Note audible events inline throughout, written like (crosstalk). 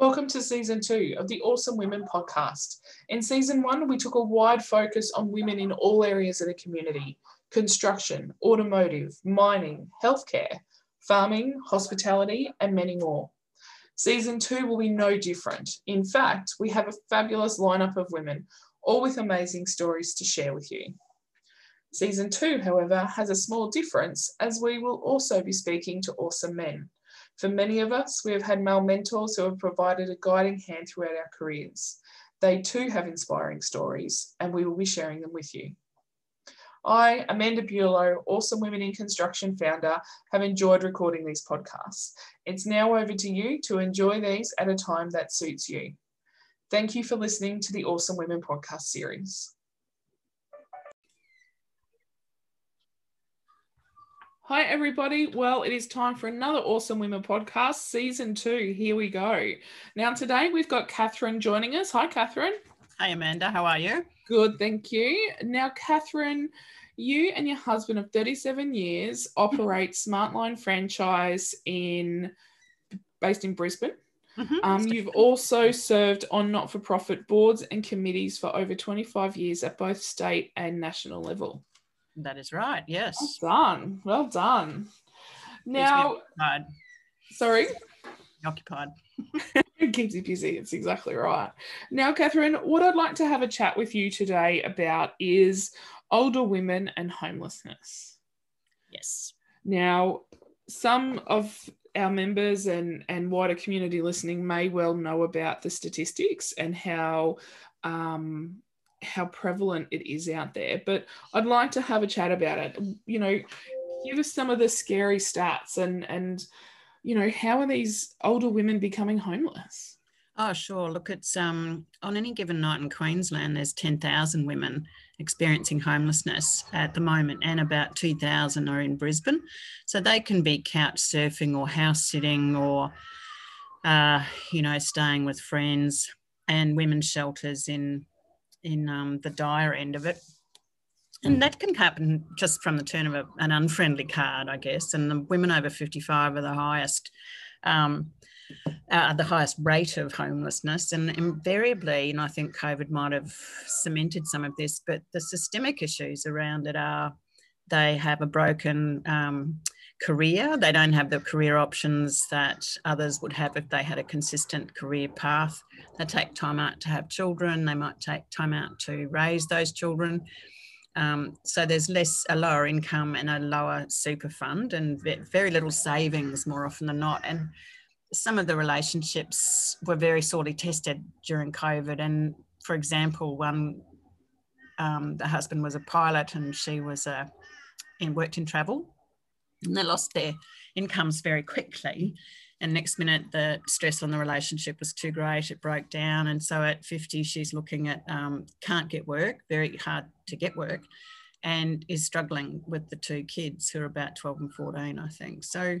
Welcome to season two of the Awesome Women podcast. In season one, we took a wide focus on women in all areas of the community construction, automotive, mining, healthcare, farming, hospitality, and many more. Season two will be no different. In fact, we have a fabulous lineup of women, all with amazing stories to share with you. Season two, however, has a small difference as we will also be speaking to awesome men. For many of us, we have had male mentors who have provided a guiding hand throughout our careers. They too have inspiring stories, and we will be sharing them with you. I, Amanda Bulow, Awesome Women in Construction founder, have enjoyed recording these podcasts. It's now over to you to enjoy these at a time that suits you. Thank you for listening to the Awesome Women podcast series. Hi, everybody. Well, it is time for another Awesome Women podcast, season two. Here we go. Now, today we've got Catherine joining us. Hi, Catherine. Hi, Amanda. How are you? Good, thank you. Now, Catherine, you and your husband of 37 years operate Smartline franchise in based in Brisbane. Mm-hmm. Um, you've also served on not for profit boards and committees for over 25 years at both state and national level. That is right. Yes. Well done. Well done. Now, sorry. Occupied. it (laughs) keeps you busy. It's exactly right. Now, Catherine, what I'd like to have a chat with you today about is older women and homelessness. Yes. Now, some of our members and, and wider community listening may well know about the statistics and how um, how prevalent it is out there. But I'd like to have a chat about it. You know, give us some of the scary stats and and you know how are these older women becoming homeless? Oh, sure. Look, it's um, on any given night in Queensland, there's 10,000 women experiencing homelessness at the moment, and about 2,000 are in Brisbane. So they can be couch surfing or house sitting or, uh, you know, staying with friends and women's shelters in in um, the dire end of it. And that can happen just from the turn of a, an unfriendly card, I guess. And the women over 55 are the highest, um, uh, the highest rate of homelessness. And invariably, and I think COVID might have cemented some of this, but the systemic issues around it are they have a broken um, career. They don't have the career options that others would have if they had a consistent career path. They take time out to have children. They might take time out to raise those children. Um, so there's less a lower income and a lower super fund and very little savings more often than not. And some of the relationships were very sorely tested during COVID. And for example, one um, the husband was a pilot and she was a and worked in travel and they lost their incomes very quickly. And next minute, the stress on the relationship was too great. It broke down. And so at 50, she's looking at um, can't get work, very hard to get work, and is struggling with the two kids who are about 12 and 14, I think. So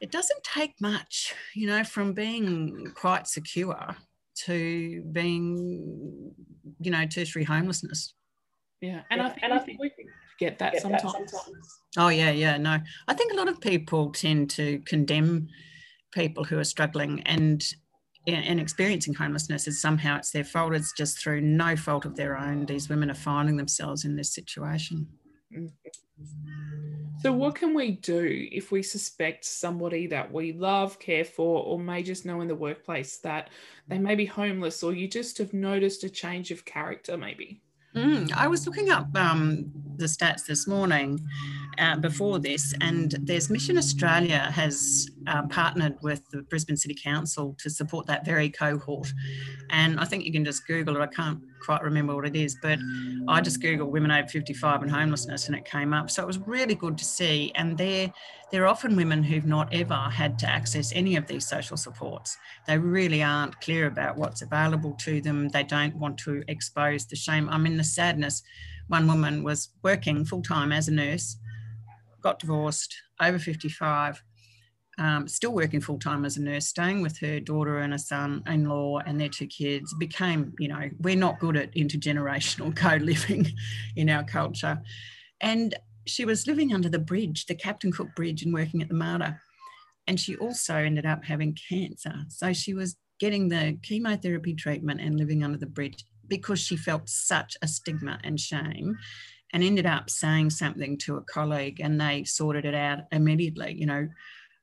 it doesn't take much, you know, from being quite secure to being, you know, tertiary homelessness. Yeah. And, yeah. I, think, and I think we get that, get sometimes. that sometimes. Oh yeah, yeah. No, I think a lot of people tend to condemn people who are struggling and and experiencing homelessness as somehow it's their fault. It's just through no fault of their own. These women are finding themselves in this situation. So, what can we do if we suspect somebody that we love, care for, or may just know in the workplace that they may be homeless, or you just have noticed a change of character, maybe? Mm, I was looking up um, the stats this morning uh, before this, and there's Mission Australia has uh, partnered with the Brisbane City Council to support that very cohort. And I think you can just Google it. I can't quite remember what it is, but I just Googled women over 55 and homelessness and it came up. So it was really good to see. And they're, they're often women who've not ever had to access any of these social supports. They really aren't clear about what's available to them. They don't want to expose the shame. I mean, the sadness. One woman was working full time as a nurse, got divorced, over 55 um, still working full time as a nurse, staying with her daughter and a son in law and their two kids, became, you know, we're not good at intergenerational (laughs) co living in our culture. And she was living under the bridge, the Captain Cook Bridge, and working at the Mater. And she also ended up having cancer. So she was getting the chemotherapy treatment and living under the bridge because she felt such a stigma and shame and ended up saying something to a colleague and they sorted it out immediately you know.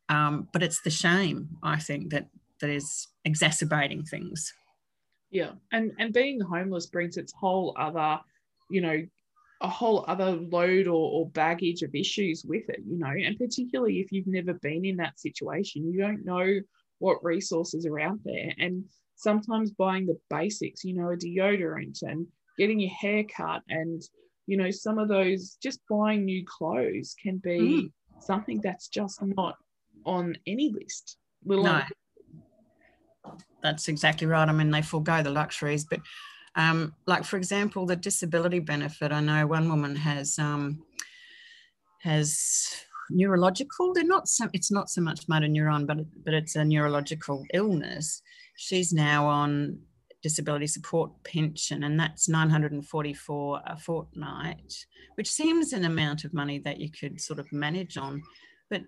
Um, but it's the shame i think that that is exacerbating things. Yeah and and being homeless brings its whole other you know a whole other load or, or baggage of issues with it you know. And particularly if you've never been in that situation you don't know what resources are out there. And sometimes buying the basics you know a deodorant and getting your hair cut and you know some of those just buying new clothes can be mm. something that's just not on any list. No. that's exactly right. I mean they forego the luxuries but um, like for example the disability benefit. I know one woman has um, has neurological. They're not so it's not so much motor neuron but but it's a neurological illness she's now on disability support pension, and that's 944 a fortnight, which seems an amount of money that you could sort of manage on, but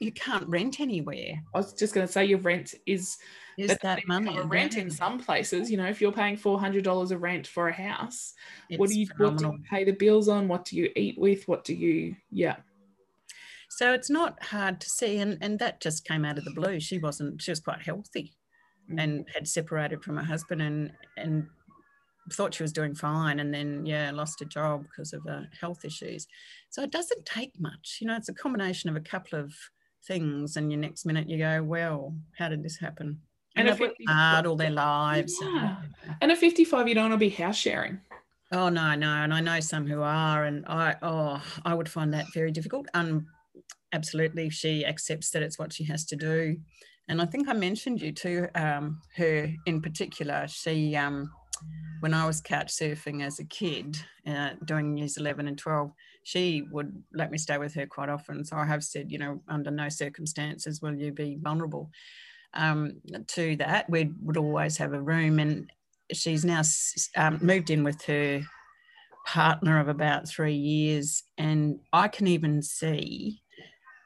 you can't rent anywhere. I was just going to say your rent is is that money rent in some places. You know, if you're paying four hundred dollars a rent for a house, it's what do you what do you pay the bills on? What do you eat with? What do you yeah. So it's not hard to see, and and that just came out of the blue. She wasn't. She was quite healthy. And had separated from her husband and and thought she was doing fine and then yeah lost a job because of uh, health issues. So it doesn't take much you know it's a combination of a couple of things and your next minute you go well how did this happen? And, and they've hard all their lives yeah. and, and at 55 you don't want to be house sharing. Oh no no and i know some who are and i oh i would find that very difficult. And absolutely she accepts that it's what she has to do and I think I mentioned you to um, her in particular. She, um, when I was couch surfing as a kid, uh, doing years 11 and 12, she would let me stay with her quite often. So I have said, you know, under no circumstances will you be vulnerable um, to that. We would always have a room, and she's now um, moved in with her partner of about three years, and I can even see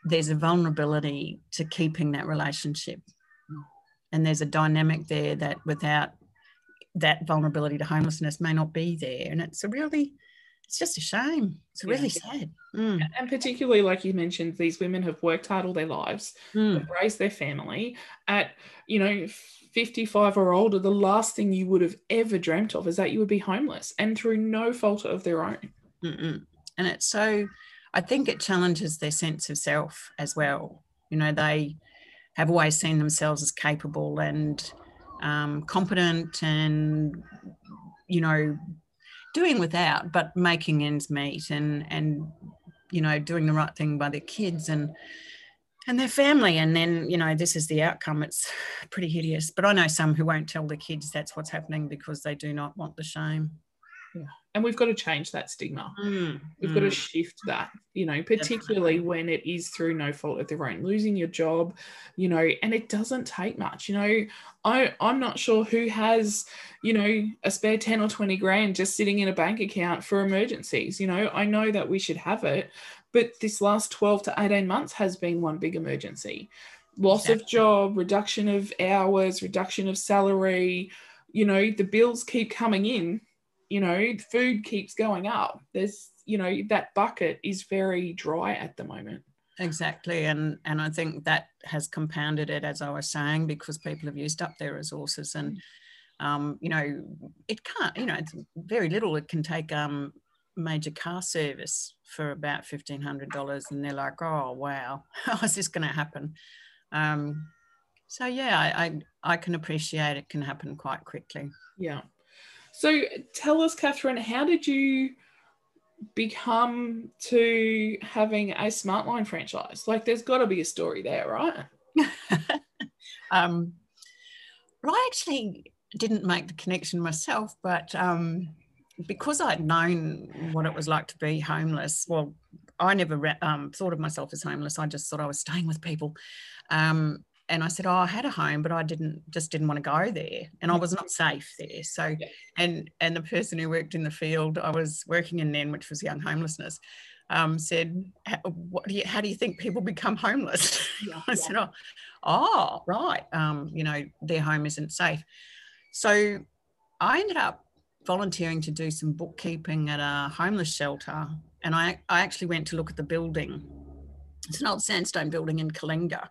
there's a vulnerability to keeping that relationship. And there's a dynamic there that without that vulnerability to homelessness may not be there. And it's a really, it's just a shame. It's really yeah. sad. Mm. And particularly, like you mentioned, these women have worked hard all their lives, mm. raised their family. At, you know, 55 or older, the last thing you would have ever dreamt of is that you would be homeless and through no fault of their own. Mm-mm. And it's so, I think it challenges their sense of self as well. You know, they have always seen themselves as capable and um, competent and, you know, doing without, but making ends meet and, and, you know, doing the right thing by their kids and, and their family. And then, you know, this is the outcome. It's (laughs) pretty hideous. But I know some who won't tell their kids that's what's happening because they do not want the shame. Yeah. And we've got to change that stigma. Mm, we've mm. got to shift that, you know, particularly Definitely. when it is through no fault of their own, losing your job, you know, and it doesn't take much. You know, I, I'm not sure who has, you know, a spare 10 or 20 grand just sitting in a bank account for emergencies. You know, I know that we should have it, but this last 12 to 18 months has been one big emergency. Loss exactly. of job, reduction of hours, reduction of salary, you know, the bills keep coming in you know, food keeps going up. There's, you know, that bucket is very dry at the moment. Exactly. And and I think that has compounded it, as I was saying, because people have used up their resources and um, you know, it can't, you know, it's very little. It can take um major car service for about fifteen hundred dollars and they're like, oh wow, (laughs) how is this gonna happen? Um, so yeah, I, I I can appreciate it can happen quite quickly. Yeah. So tell us, Catherine, how did you become to having a Smartline franchise? Like, there's got to be a story there, right? (laughs) um, well, I actually didn't make the connection myself, but um, because I'd known what it was like to be homeless, well, I never um, thought of myself as homeless. I just thought I was staying with people. Um, and I said, "Oh, I had a home, but I didn't just didn't want to go there, and I was not safe there." So, yeah. and and the person who worked in the field I was working in then, which was young homelessness, um, said, "What do you? How do you think people become homeless?" (laughs) Yeah, I said, "Oh, oh right. Um, you know, their home isn't safe." So I ended up volunteering to do some bookkeeping at a homeless shelter, and I I actually went to look at the building. It's an old sandstone building in Kalinga,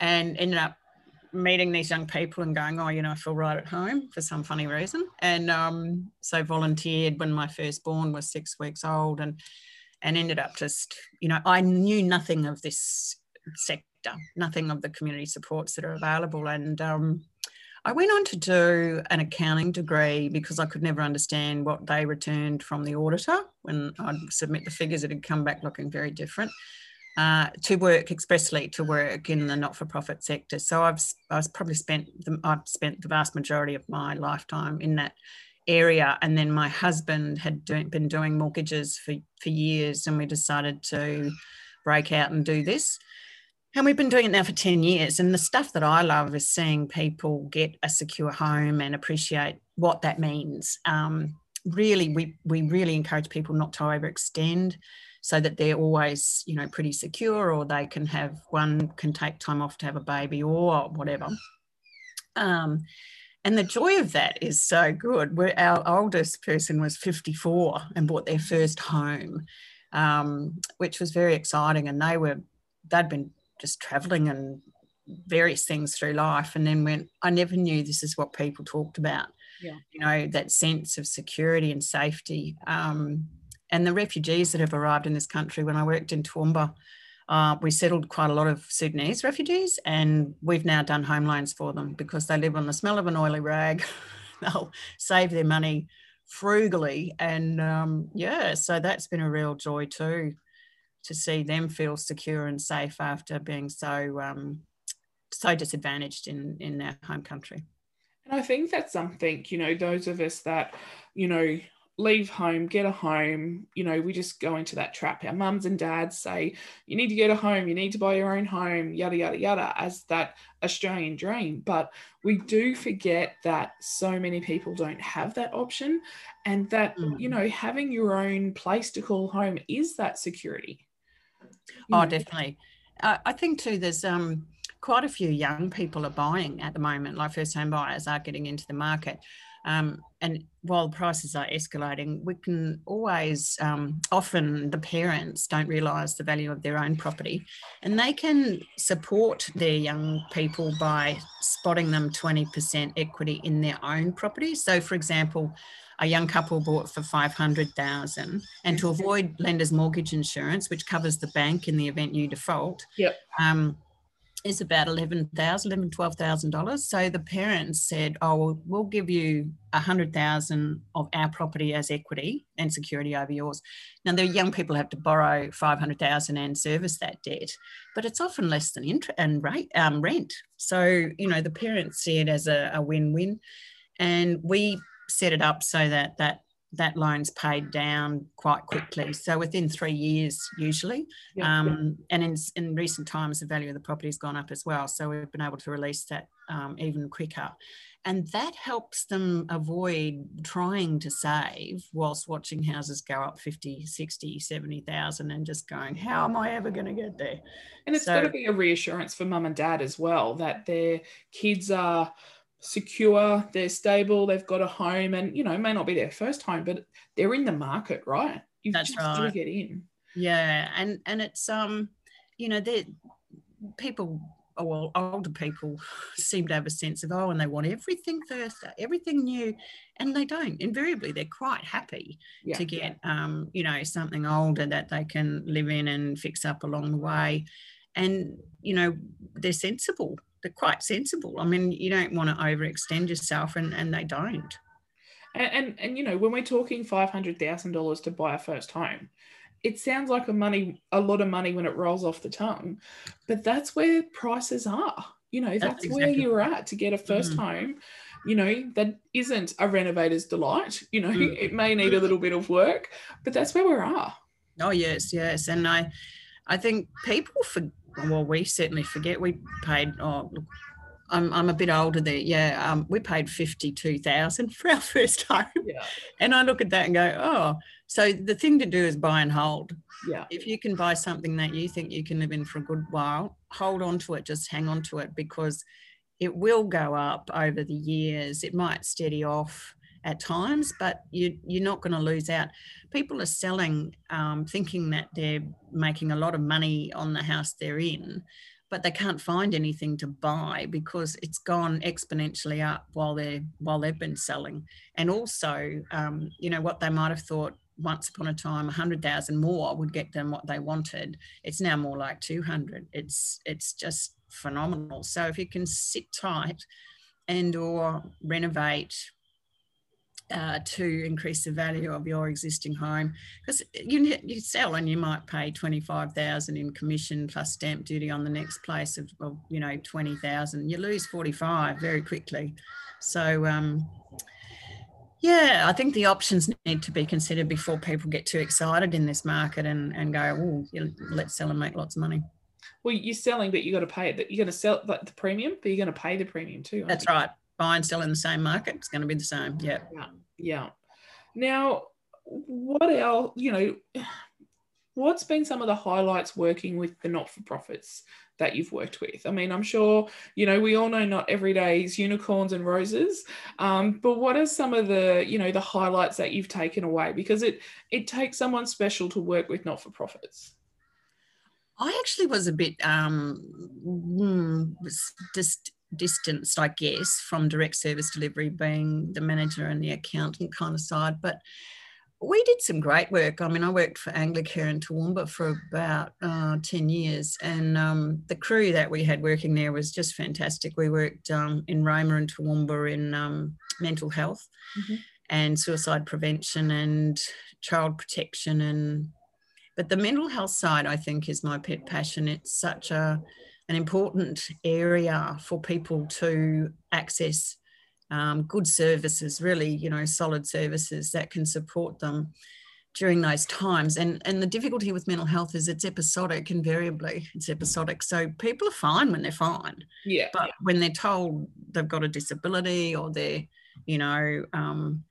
and ended up meeting these young people and going, oh, you know, I feel right at home for some funny reason. And um, so volunteered when my firstborn was six weeks old and and ended up just, you know, I knew nothing of this sector, nothing of the community supports that are available. And um, I went on to do an accounting degree because I could never understand what they returned from the auditor when I'd submit the figures, it'd come back looking very different. Uh, to work expressly to work in the not-for-profit sector. So I've I've probably spent the, I've spent the vast majority of my lifetime in that area. And then my husband had do, been doing mortgages for for years, and we decided to break out and do this. And we've been doing it now for 10 years. And the stuff that I love is seeing people get a secure home and appreciate what that means. Um, really, we, we really encourage people not to overextend so that they're always, you know, pretty secure or they can have one can take time off to have a baby or whatever. Um, and the joy of that is so good. We're, our oldest person was 54 and bought their first home, um, which was very exciting. And they were, they'd been just traveling and various things through life. And then went, I never knew this is what people talked about. Yeah. You know, that sense of security and safety. Um, and the refugees that have arrived in this country, when I worked in Toowoomba, uh, we settled quite a lot of Sudanese refugees, and we've now done home loans for them because they live on the smell of an oily rag. (laughs) They'll save their money frugally, and um, yeah, so that's been a real joy too to see them feel secure and safe after being so um, so disadvantaged in in their home country. And I think that's something you know those of us that you know leave home, get a home. You know, we just go into that trap. Our mums and dads say, you need to get a home, you need to buy your own home, yada, yada, yada, as that Australian dream. But we do forget that so many people don't have that option and that, mm. you know, having your own place to call home is that security. Oh, definitely. Uh, I think too, there's, um, quite a few young people are buying at the moment, like first home buyers are getting into the market. Um, and while prices are escalating, we can always, um, often the parents don't realise the value of their own property and they can support their young people by spotting them 20% equity in their own property. So, for example, a young couple bought for 500,000 and to avoid lender's mortgage insurance, which covers the bank in the event you default, yep. Um, is about $11,000, $11,000, $12,000. So the parents said, oh, well, we'll give you a 100000 of our property as equity and security over yours. Now, the young people have to borrow 500000 and service that debt, but it's often less than interest and rate, um, rent. So, you know, the parents see it as a, a win-win. And we set it up so that that that loan's paid down quite quickly. So within three years, usually. Yeah. Um, and in, in recent times, the value of the property has gone up as well. So we've been able to release that um, even quicker. And that helps them avoid trying to save whilst watching houses go up 50, 60, 70,000 and just going, how am I ever going to get there? And it's so, got to be a reassurance for mum and dad as well that their kids are secure, they're stable, they've got a home, and you know, it may not be their first home, but they're in the market, right? You've That's just right. to get in. Yeah, and and it's um, you know, that people oh, well, older people seem to have a sense of oh, and they want everything first, everything new, and they don't. Invariably, they're quite happy yeah, to get yeah. um, you know, something older that they can live in and fix up along the way, and you know, they're sensible they're quite sensible. I mean, you don't want to overextend yourself, and, and they don't. And, and, and you know, when we're talking five hundred thousand dollars to buy a first home, it sounds like a money a lot of money when it rolls off the tongue, but that's where prices are. You know, that's, that's exactly where you're at to get a 1st mm home. You know, that isn't a renovator's delight. You know, mm it may need a little bit of work, but that's where we are. Oh yes, yes, and I, I think people for well, we certainly forget we paid. Oh, look, I'm, I'm a bit older there. Yeah, um, we paid fifty two thousand for our (laughs) first home, Yeah. and I look at that and go, oh. So the thing to do is buy and hold. Yeah. If you can buy something that you think you can live in for a good while, hold on to it. Just hang on to it because it will go up over the years. It might steady off at times, but you, you're not going to lose out. People are selling um, thinking that they're making a lot of money on the house they're in, but they can't find anything to buy because it's gone exponentially up while they're while they've been selling. And also, um, you know, what they might have thought once upon a time 100,000 more would get them what they wanted. It's now more like 200. It's it's just phenomenal. So if you can sit tight and or renovate uh, to increase the value of your existing home because you, you sell and you might pay 25,000 in commission plus stamp duty on the next place of, of you know 20,000 you lose 45 very quickly so um, yeah, I think the options need to be considered before people get too excited in this market and, and go, oh, let's sell and make lots of money. Well, you're selling, but you got to pay it. You're going to sell like the premium, but you're going to pay the premium too. That's you? right. Buy and sell in the same market. It's going to be the same. Yeah. Yeah. Yeah. Now, what else? You know, what's been some of the highlights working with the not-for-profits that you've worked with? I mean, I'm sure, you know, we all know not every day is unicorns and roses, um, but what are some of the, you know, the highlights that you've taken away? Because it it takes someone special to work with not-for-profits. I actually was a bit um, hmm, just distanced, I guess, from direct service delivery, being the manager and the accountant kind of side, but we did some great work. I mean, I worked for Anglicare in Toowoomba for about uh, 10 years, and um, the crew that we had working there was just fantastic. We worked um, in Roma and Toowoomba in um, mental health mm-hmm. and suicide prevention and child protection. And But the mental health side, I think, is my pet passion. It's such a an important area for people to access um, good services, really, you know, solid services that can support them during those times. And, and the difficulty with mental health is it's episodic invariably. It's episodic. So people are fine when they're fine. Yeah. But when they're told they've got a disability or they're, you know, um,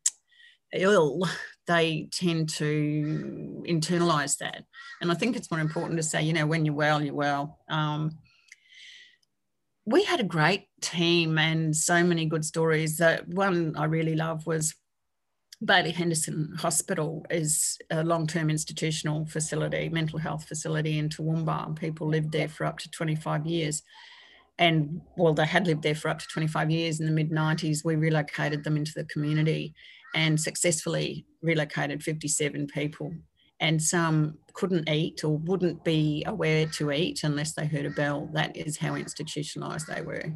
ill, they tend to internalize that. And I think it's more important to say, you know, when you're well, you're well. Um, we had a great team and so many good stories. That one I really love was Baillie Henderson Hospital is a long-term institutional facility, mental health facility in Toowoomba. People lived there for up to 25 years. And well, they had lived there for up to 25 years. In the mid 90s, we relocated them into the community and successfully relocated 57 people and some couldn't eat or wouldn't be aware to eat unless they heard a bell. That is how institutionalized they were.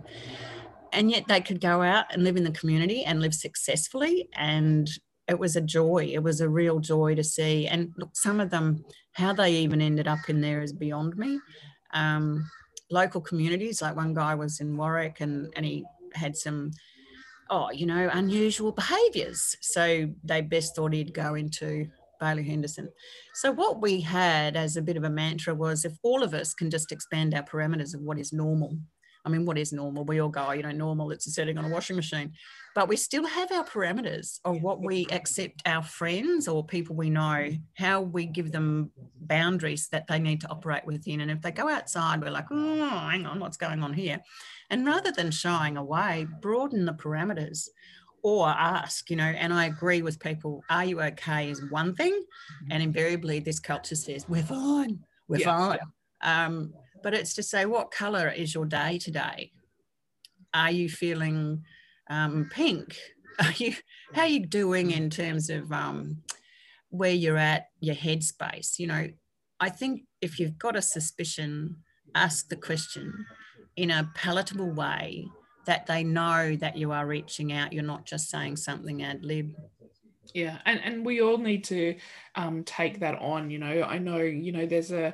And yet they could go out and live in the community and live successfully. And it was a joy. It was a real joy to see. And look, some of them, how they even ended up in there is beyond me. Um, local communities, like one guy was in Warwick and, and he had some oh, you know, unusual behaviours. So they best thought he'd go into Baillie Henderson. So, what we had as a bit of a mantra was if all of us can just expand our parameters of what is normal. I mean, what is normal? We all go, oh, you know, normal, it's a setting on a washing machine. But we still have our parameters of what we accept our friends or people we know, how we give them boundaries that they need to operate within. And if they go outside, we're like, oh, hang on, what's going on here? And rather than shying away, broaden the parameters or ask, you know, and I agree with people, are you okay is one thing. Mm-hmm. And invariably this culture says, we're fine, we're yeah, fine. Yeah. Um, but it's to say, what color is your day today? Are you feeling um, pink? (laughs) Are you, how are you doing in terms of um, where you're at, your headspace? You know, I think if you've got a suspicion, ask the question in a palatable way that they know that you are reaching out. You're not just saying something ad lib. Yeah, and and we all need to um, take that on. You know, I know you know there's a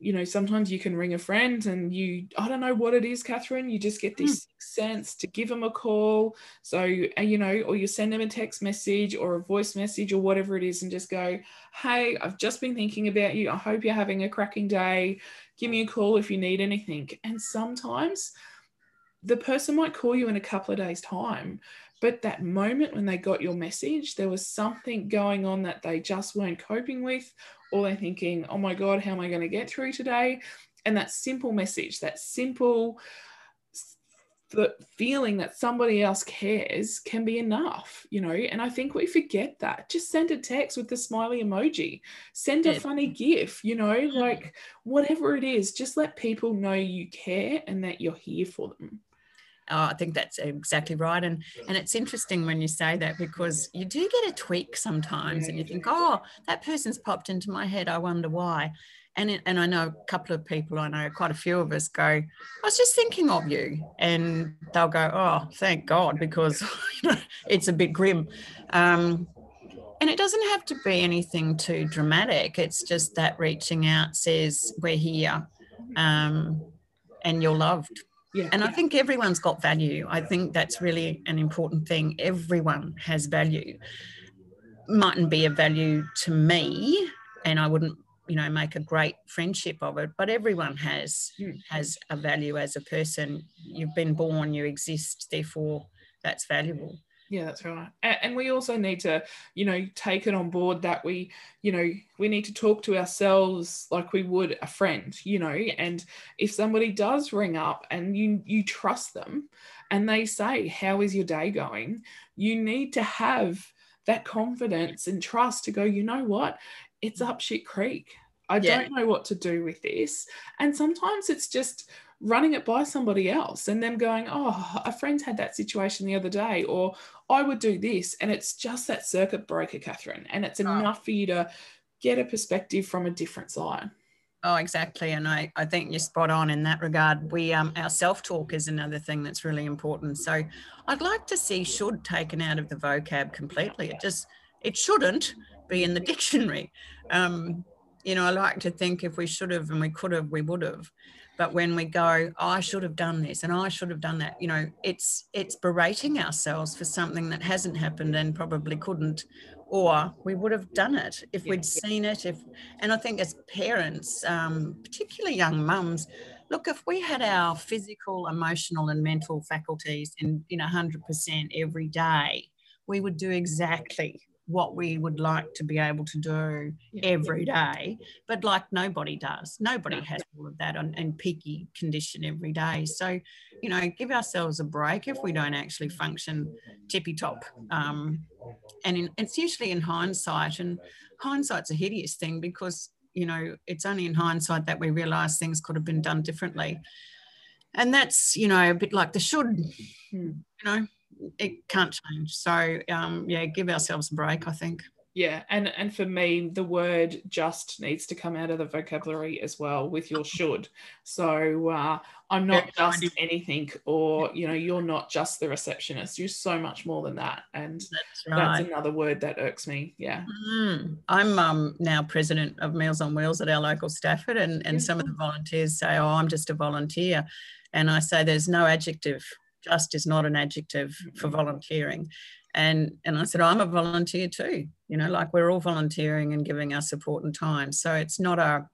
you know sometimes you can ring a friend and you i don't know what it is catherine you just get this mm. sense to give them a call so you know or you send them a text message or a voice message or whatever it is and just go hey i've just been thinking about you i hope you're having a cracking day give me a call if you need anything and sometimes the person might call you in a couple of days' time, but that moment when they got your message, there was something going on that they just weren't coping with, or they're thinking, oh my God, how am I going to get through today? And that simple message, that simple the feeling that somebody else cares can be enough, you know. And I think we forget that. Just send a text with the smiley emoji, send a funny GIF, you know, mm-hmm. like whatever it is, just let people know you care and that you're here for them. Oh, I think that's exactly right. And and it's interesting when you say that because you do get a tweak sometimes and you think, oh, that person's popped into my head. I wonder why. And, it, and I know a couple of people, I know quite a few of us go, I was just thinking of you. And they'll go, oh, thank God, because (laughs) it's a bit grim. Um, and it doesn't have to be anything too dramatic. It's just that reaching out says, we're here um, and you're loved yeah, and. I think everyone's got value. I think that's really an important thing. Everyone has value. Mightn't be a value to me, and I wouldn't, you know, make a great friendship of it. But everyone has mm. has a value as a person. You've been born, you exist, therefore that's valuable. Yeah, that's right. And we also need to, you know, take it on board that we, you know, we need to talk to ourselves like we would a friend, you know, and if somebody does ring up and you you trust them and they say, "How is your day going?" you need to have that confidence and trust to go, "You know what? It's up shit creek. I yeah. don't know what to do with this." And sometimes it's just running it by somebody else and them going, oh, a friend had that situation the other day, or I would do this. And it's just that circuit breaker, Catherine. And it's oh. enough for you to get a perspective from a different side. Oh, exactly. And I, I think you're spot on in that regard. We um our self-talk is another thing that's really important. So I'd like to see should taken out of the vocab completely. It just it shouldn't be in the (laughs) dictionary. Um, you know, I like to think if we should have and we could have, we would have but when we go i should have done this and i should have done that you know it's it's berating ourselves for something that hasn't happened and probably couldn't or we would have done it if we'd seen it if and i think as parents um, particularly young mums look if we had our physical emotional and mental faculties in in 100% every day we would do exactly what we would like to be able to do yeah. every day but like nobody does nobody no. has all of that on in peaky condition every day so you know give ourselves a break if we don't actually function tippy top um, and in, it's usually in hindsight and hindsight's a hideous thing because you know it's only in hindsight that we realize things could have been done differently and that's you know a bit like the should hmm. you know it can't change. So um, yeah, give ourselves a break. I think. Yeah, and and for me, the word "just" needs to come out of the vocabulary as well with your (laughs) "should." So uh, I'm not just anything, or you know, you're not just the receptionist. You're so much more than that, and that's, right. that's another word that irks me. Yeah, mm. I'm um, now president of Meals on Wheels at our local Stafford, and and some of the volunteers say, "Oh, I'm just a volunteer," and I say, "There's no adjective just is not an adjective for volunteering. And, and I said, I'm a volunteer too, you know, like we're all volunteering and giving our support and time. So it's not a,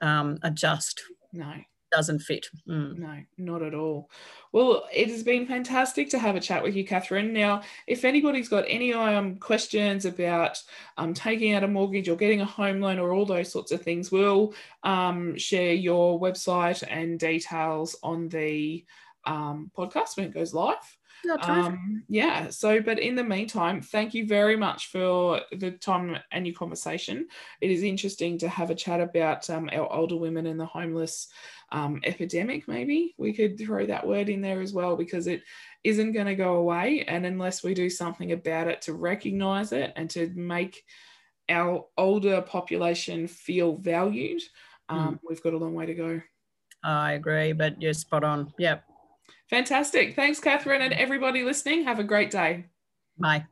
um, a just. No doesn't fit. Mm. No, not at all. Well, it has been fantastic to have a chat with you, Catherine. Now, if anybody's got any um, questions about um, taking out a mortgage or getting a home loan or all those sorts of things, we'll um, share your website and details on the um, podcast when it goes live. Um, yeah. So, but in the meantime, thank you very much for the time and your conversation. It is interesting to have a chat about um, our older women and the homeless um, epidemic. Maybe we could throw that word in there as well because it isn't going to go away. And unless we do something about it to recognize it and to make our older population feel valued, um, mm. we've got a long way to go. I agree, but you're spot on. Yep. Fantastic. Thanks, Catherine, and everybody listening. Have a great day. Bye.